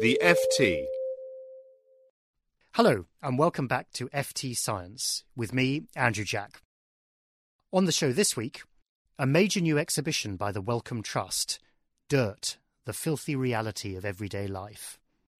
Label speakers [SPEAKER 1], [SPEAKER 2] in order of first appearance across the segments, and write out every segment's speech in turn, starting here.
[SPEAKER 1] The FT.
[SPEAKER 2] Hello, and welcome back to FT Science with me, Andrew Jack. On the show this week, a major new exhibition by the Wellcome Trust Dirt, the filthy reality of everyday life.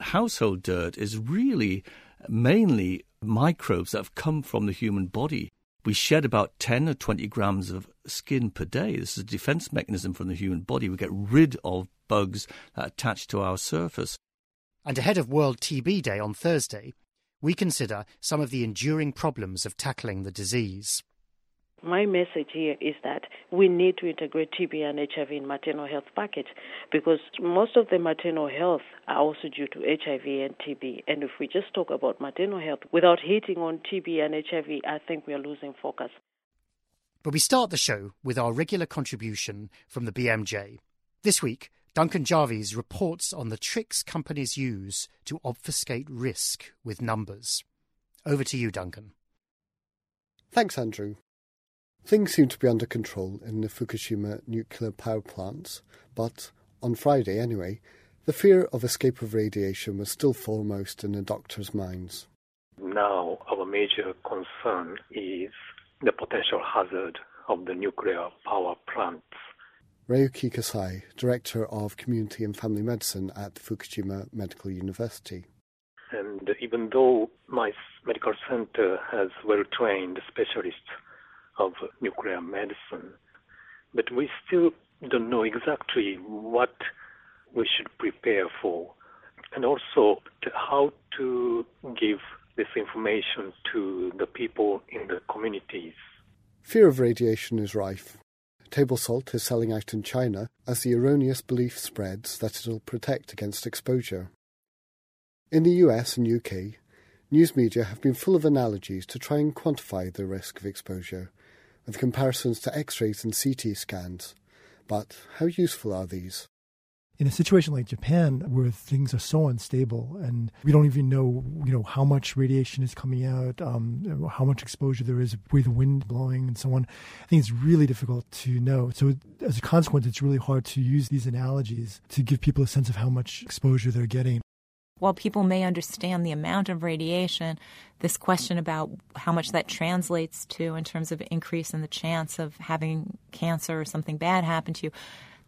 [SPEAKER 3] household dirt is really mainly microbes that have come from the human body. We shed about 10 or 20 grams of skin per day. This is a defense mechanism from the human body. We get rid of bugs that attach to our surface.
[SPEAKER 2] And ahead of World TB Day on Thursday, we consider some of the enduring problems of tackling the disease.
[SPEAKER 4] My message here is that we need to integrate TB and HIV in maternal health package because most of the maternal health are also due to HIV and TB. And if we just talk about maternal health without hitting on TB and HIV, I think we are losing focus.
[SPEAKER 2] But we start the show with our regular contribution from the BMJ. This week, Duncan Jarvies reports on the tricks companies use to obfuscate risk with numbers. Over to you, Duncan.
[SPEAKER 5] Thanks, Andrew. Things seem to be under control in the Fukushima nuclear power plants, but on Friday anyway, the fear of escape of radiation was still foremost in the doctors' minds.
[SPEAKER 6] Now, our major concern is the potential hazard of the nuclear power plants.
[SPEAKER 5] Ryuki Kassai, Director of Community and Family Medicine at Fukushima Medical University.
[SPEAKER 6] And even though my medical center has well trained specialists of nuclear medicine, but we still don't know exactly what we should prepare for, and also how to give this information to the people in the communities.
[SPEAKER 5] Fear of radiation is rife. Table salt is selling out in China as the erroneous belief spreads that it'll protect against exposure. In the US and UK, news media have been full of analogies to try and quantify the risk of exposure, with comparisons to X rays and CT scans. But how useful are these?
[SPEAKER 7] In a situation like Japan where things are so unstable and we don't even know, you know, how much radiation is coming out, um, how much exposure there is, where the wind blowing and so on, I think it's really difficult to know. So as a consequence, it's really hard to use these analogies to give people a sense of how much exposure they're getting.
[SPEAKER 8] While people may understand the amount of radiation, this question about how much that translates to in terms of increase in the chance of having cancer or something bad happen to you,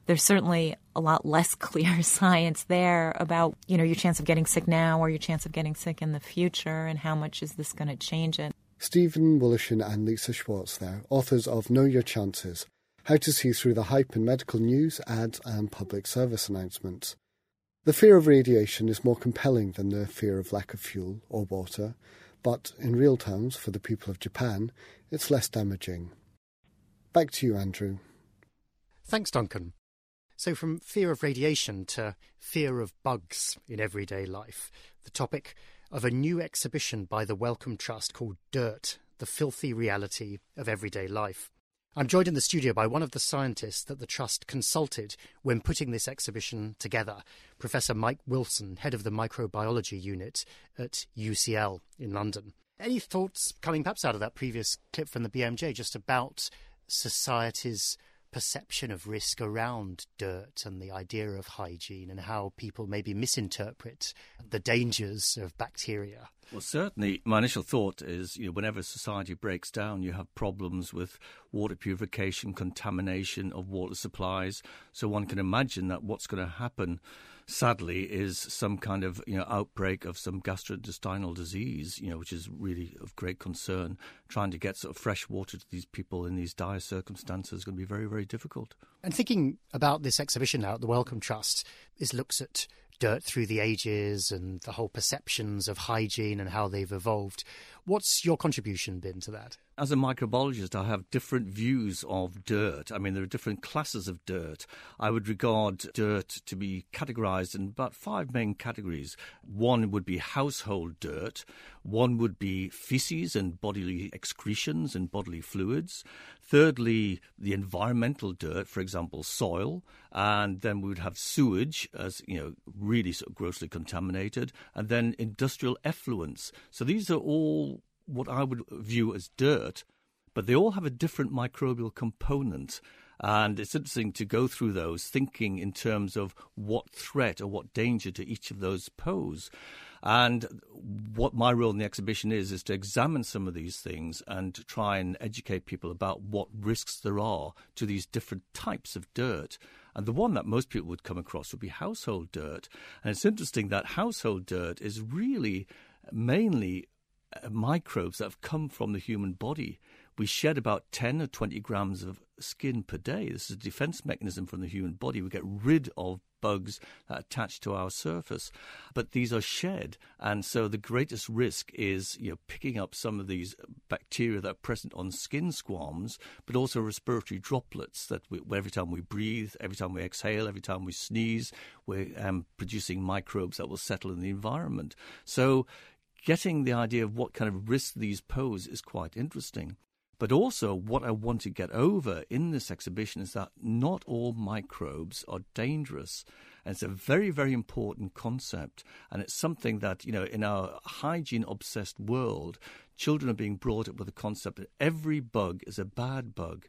[SPEAKER 8] there's certainly a lot less clear science there about you know your chance of getting sick now or your chance of getting sick in the future and how much is this going to change it
[SPEAKER 5] Steven Woloshin and Lisa Schwartz there, authors of Know Your Chances How to See Through the Hype in Medical News, Ads, and Public Service Announcements. The fear of radiation is more compelling than the fear of lack of fuel or water, but in real terms, for the people of Japan, it's less damaging. Back to you, Andrew.
[SPEAKER 2] Thanks, Duncan. So, from fear of radiation to fear of bugs in everyday life, the topic of a new exhibition by the Wellcome Trust called Dirt The Filthy Reality of Everyday Life. I'm joined in the studio by one of the scientists that the Trust consulted when putting this exhibition together, Professor Mike Wilson, head of the microbiology unit at UCL in London. Any thoughts coming perhaps out of that previous clip from the BMJ just about society's perception of risk around dirt and the idea of hygiene and how people maybe misinterpret the dangers of bacteria.
[SPEAKER 3] Well, certainly, my initial thought is you know, whenever society breaks down, you have problems with water purification, contamination of water supplies. So one can imagine that what's going to happen sadly, is some kind of you know outbreak of some gastrointestinal disease, you know, which is really of great concern. Trying to get sort of fresh water to these people in these dire circumstances is going to be very, very difficult.
[SPEAKER 2] And thinking about this exhibition now at the Wellcome Trust is looks at dirt through the ages and the whole perceptions of hygiene and how they've evolved. What's your contribution been to that?
[SPEAKER 3] As a microbiologist, I have different views of dirt. I mean, there are different classes of dirt. I would regard dirt to be categorized in about five main categories. One would be household dirt, one would be feces and bodily excretions and bodily fluids. Thirdly, the environmental dirt, for example, soil. And then we would have sewage as, you know, really sort of grossly contaminated. And then industrial effluents. So these are all what I would view as dirt, but they all have a different microbial component. And it's interesting to go through those, thinking in terms of what threat or what danger to each of those pose. And what my role in the exhibition is, is to examine some of these things and to try and educate people about what risks there are to these different types of dirt. And the one that most people would come across would be household dirt. And it's interesting that household dirt is really mainly microbes that have come from the human body. We shed about 10 or 20 grams of skin per day. This is a defense mechanism from the human body. We get rid of bugs that attach to our surface. But these are shed. And so the greatest risk is you know, picking up some of these bacteria that are present on skin squams, but also respiratory droplets that we, every time we breathe, every time we exhale, every time we sneeze, we're um, producing microbes that will settle in the environment. So getting the idea of what kind of risk these pose is quite interesting. But also, what I want to get over in this exhibition is that not all microbes are dangerous. And it's a very, very important concept. And it's something that, you know, in our hygiene obsessed world, children are being brought up with the concept that every bug is a bad bug.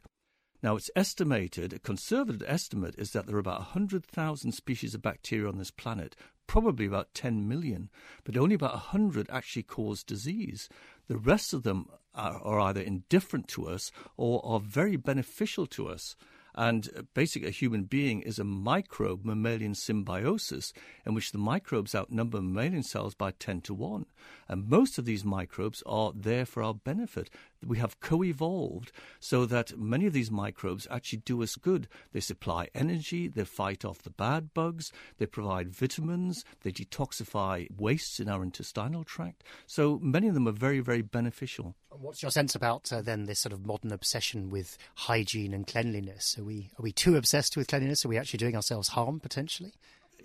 [SPEAKER 3] Now, it's estimated, a conservative estimate is that there are about 100,000 species of bacteria on this planet, probably about 10 million, but only about 100 actually cause disease. The rest of them are, are either indifferent to us or are very beneficial to us. And uh, basically, a human being is a microbe mammalian symbiosis in which the microbes outnumber mammalian cells by 10 to 1. And most of these microbes are there for our benefit. We have co evolved so that many of these microbes actually do us good. They supply energy, they fight off the bad bugs, they provide vitamins, they detoxify wastes in our intestinal tract. So many of them are very, very beneficial.
[SPEAKER 2] What's your sense about uh, then this sort of modern obsession with hygiene and cleanliness? Are we are we too obsessed with cleanliness? Are we actually doing ourselves harm potentially?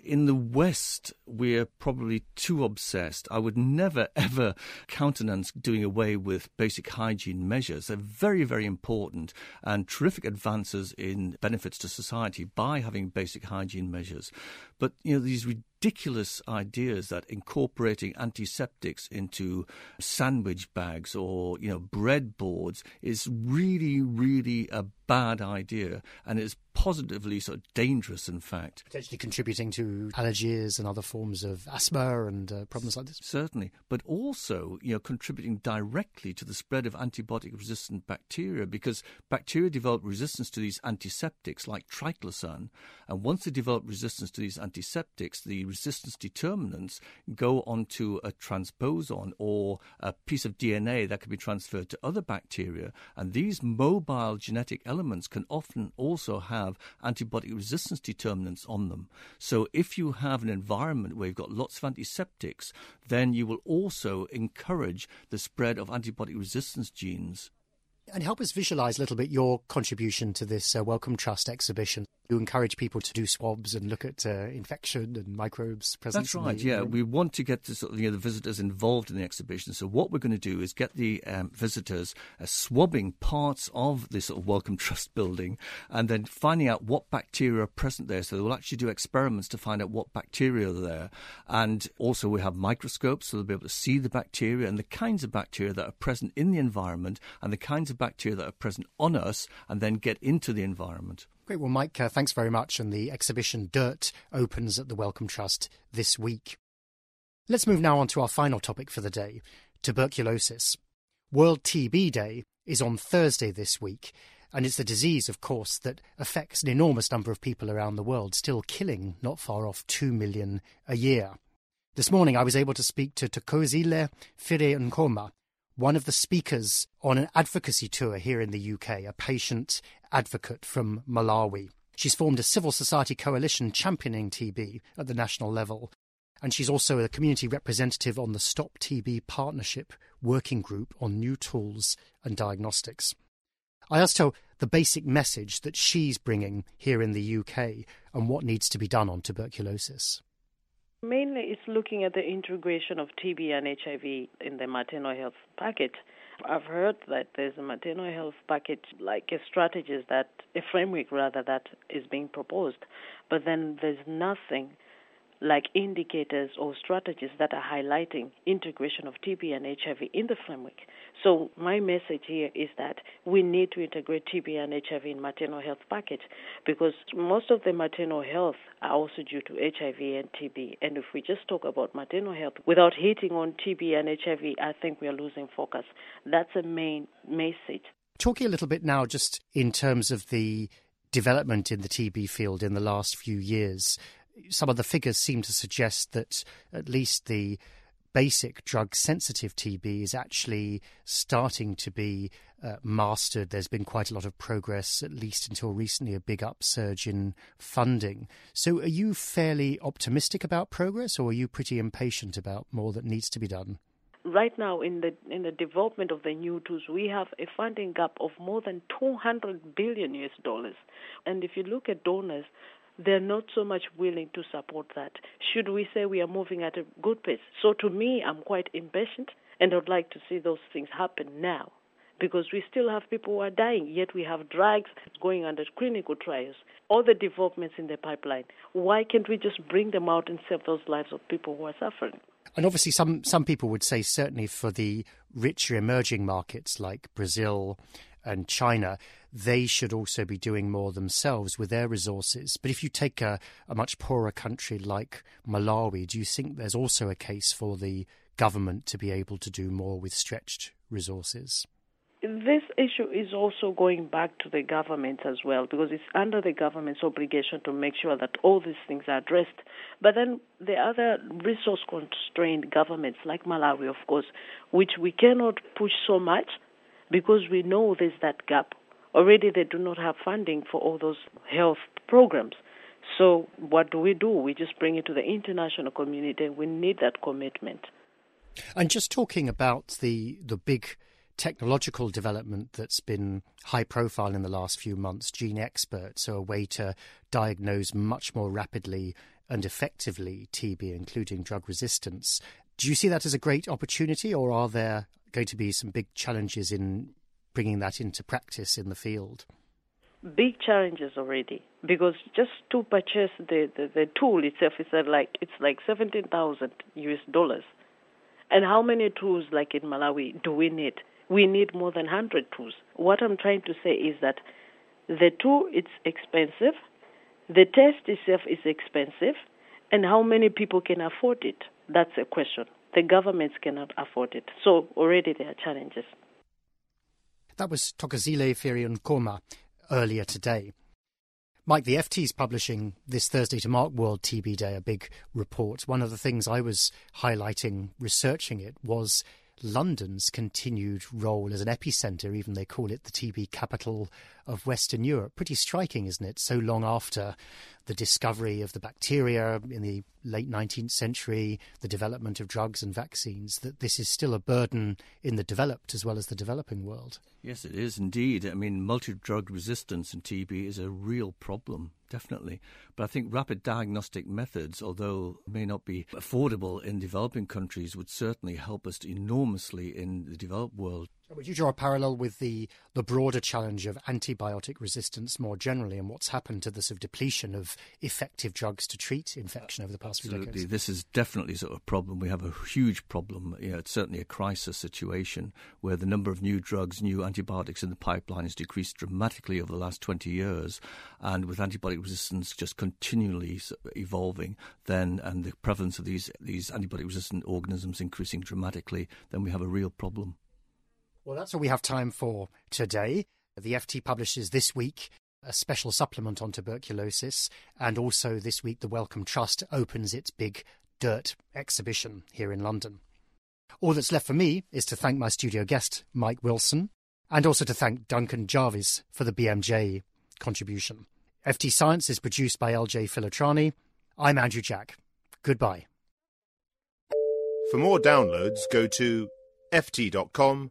[SPEAKER 3] In the West, we're probably too obsessed. I would never, ever countenance doing away with basic hygiene measures. They're very, very important and terrific advances in benefits to society by having basic hygiene measures. But, you know, these ridiculous ideas that incorporating antiseptics into sandwich bags or you know bread boards is really really a bad idea and is positively sort of dangerous in fact.
[SPEAKER 2] Potentially contributing to allergies and other forms of asthma and uh, problems like this.
[SPEAKER 3] Certainly but also you know contributing directly to the spread of antibiotic resistant bacteria because bacteria develop resistance to these antiseptics like triclosan. And once they develop resistance to these antiseptics the resistance determinants go onto a transposon or a piece of DNA that can be transferred to other bacteria. And these mobile genetic elements can often also have antibiotic resistance determinants on them. So if you have an environment where you've got lots of antiseptics, then you will also encourage the spread of antibiotic resistance genes.
[SPEAKER 2] And help us visualize a little bit your contribution to this uh, Wellcome Trust exhibition. You encourage people to do swabs and look at uh, infection and microbes present.
[SPEAKER 3] That's right. yeah, we want to get the, sort of, you know, the visitors involved in the exhibition. So what we're going to do is get the um, visitors uh, swabbing parts of this sort of Wellcome Trust building, and then finding out what bacteria are present there. So they will actually do experiments to find out what bacteria are there, and also we have microscopes, so they'll be able to see the bacteria and the kinds of bacteria that are present in the environment and the kinds of bacteria that are present on us, and then get into the environment.
[SPEAKER 2] Great. Well, Mike, uh, thanks very much. And the exhibition Dirt opens at the Wellcome Trust this week. Let's move now on to our final topic for the day tuberculosis. World TB Day is on Thursday this week, and it's a disease, of course, that affects an enormous number of people around the world, still killing not far off 2 million a year. This morning I was able to speak to Tokozile Fire Nkoma, one of the speakers on an advocacy tour here in the UK, a patient advocate from Malawi. She's formed a civil society coalition championing TB at the national level. and she's also a community representative on the Stop TB Partnership Working Group on New Tools and Diagnostics. I asked her the basic message that she's bringing here in the UK and what needs to be done on tuberculosis.
[SPEAKER 4] Mainly, it's looking at the integration of TB and HIV in the maternal health package. I've heard that there's a maternal health package, like a strategy that, a framework rather, that is being proposed, but then there's nothing like indicators or strategies that are highlighting integration of TB and HIV in the framework. So my message here is that we need to integrate TB and HIV in maternal health package because most of the maternal health are also due to HIV and TB. And if we just talk about maternal health without hitting on TB and HIV, I think we are losing focus. That's a main message.
[SPEAKER 2] Talking a little bit now, just in terms of the development in the TB field in the last few years some of the figures seem to suggest that at least the basic drug sensitive TB is actually starting to be uh, mastered. There's been quite a lot of progress, at least until recently, a big upsurge in funding. So, are you fairly optimistic about progress, or are you pretty impatient about more that needs to be done?
[SPEAKER 4] Right now, in the in the development of the new tools, we have a funding gap of more than 200 billion US dollars. And if you look at donors, they're not so much willing to support that. Should we say we are moving at a good pace? So to me, I'm quite impatient and I'd like to see those things happen now because we still have people who are dying, yet we have drugs going under clinical trials, all the developments in the pipeline. Why can't we just bring them out and save those lives of people who are suffering?
[SPEAKER 2] And obviously, some, some people would say, certainly for the richer emerging markets like Brazil and China, they should also be doing more themselves with their resources. But if you take a, a much poorer country like Malawi, do you think there's also a case for the government to be able to do more with stretched resources?
[SPEAKER 4] This issue is also going back to the government as well, because it's under the government's obligation to make sure that all these things are addressed. But then the other resource constrained governments, like Malawi, of course, which we cannot push so much because we know there's that gap. Already they do not have funding for all those health programs. So what do we do? We just bring it to the international community. We need that commitment.
[SPEAKER 2] And just talking about the the big technological development that's been high profile in the last few months, GeneXpert, so a way to diagnose much more rapidly and effectively TB, including drug resistance. Do you see that as a great opportunity, or are there going to be some big challenges in bringing that into practice in the field?
[SPEAKER 4] Big challenges already because just to purchase the, the, the tool itself is like it's like seventeen thousand US dollars. And how many tools like in Malawi do we need? We need more than hundred tools. What I'm trying to say is that the tool it's expensive, the test itself is expensive, and how many people can afford it? That's a question. The governments cannot afford it. So already there are challenges.
[SPEAKER 2] That was Thokozile Phiri-Nkhoma earlier today. Mike, the FT is publishing this Thursday to mark World TB Day a big report. One of the things I was highlighting, researching it, was London's continued role as an epicenter, even they call it the TB capital of Western Europe. Pretty striking, isn't it? So long after the discovery of the bacteria in the late 19th century, the development of drugs and vaccines, that this is still a burden in the developed as well as the developing world.
[SPEAKER 3] Yes, it is indeed. I mean, multi drug resistance in TB is a real problem, definitely. But I think rapid diagnostic methods, although may not be affordable in developing countries, would certainly help us enormously in the developed world.
[SPEAKER 2] Would you draw a parallel with the, the broader challenge of antibiotic resistance more generally and what's happened to the sort of depletion of effective drugs to treat infection over the past
[SPEAKER 3] Absolutely.
[SPEAKER 2] few decades?
[SPEAKER 3] This is definitely sort of a problem. We have a huge problem. You know, it's certainly a crisis situation where the number of new drugs, new antibiotics in the pipeline has decreased dramatically over the last 20 years. And with antibiotic resistance just continually evolving, then and the prevalence of these, these antibiotic resistant organisms increasing dramatically, then we have a real problem.
[SPEAKER 2] Well, that's all we have time for today. The FT publishes this week a special supplement on tuberculosis, and also this week the Wellcome Trust opens its big dirt exhibition here in London. All that's left for me is to thank my studio guest, Mike Wilson, and also to thank Duncan Jarvies for the BMJ contribution. FT Science is produced by LJ Filotrani. I'm Andrew Jack. Goodbye.
[SPEAKER 1] For more downloads, go to ft.com